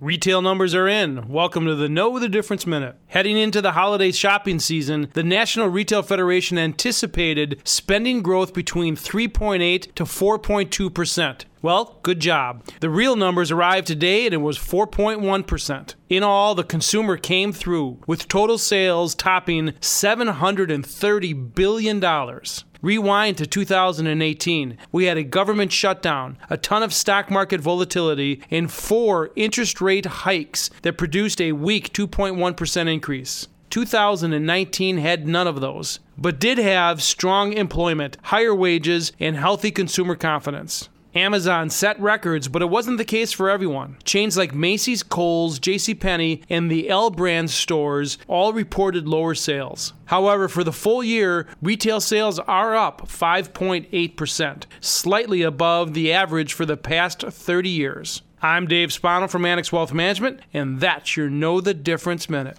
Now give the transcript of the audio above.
Retail numbers are in. Welcome to the Know the Difference Minute. Heading into the holiday shopping season, the National Retail Federation anticipated spending growth between 3.8 to 4.2%. Well, good job. The real numbers arrived today and it was 4.1%. In all, the consumer came through with total sales topping $730 billion. Rewind to 2018. We had a government shutdown, a ton of stock market volatility, and four interest rate hikes that produced a weak 2.1% increase. 2019 had none of those, but did have strong employment, higher wages, and healthy consumer confidence. Amazon set records, but it wasn't the case for everyone. Chains like Macy's, Kohl's, JCPenney, and the L brand stores all reported lower sales. However, for the full year, retail sales are up 5.8%, slightly above the average for the past 30 years. I'm Dave Spano from Annex Wealth Management, and that's your Know the Difference Minute.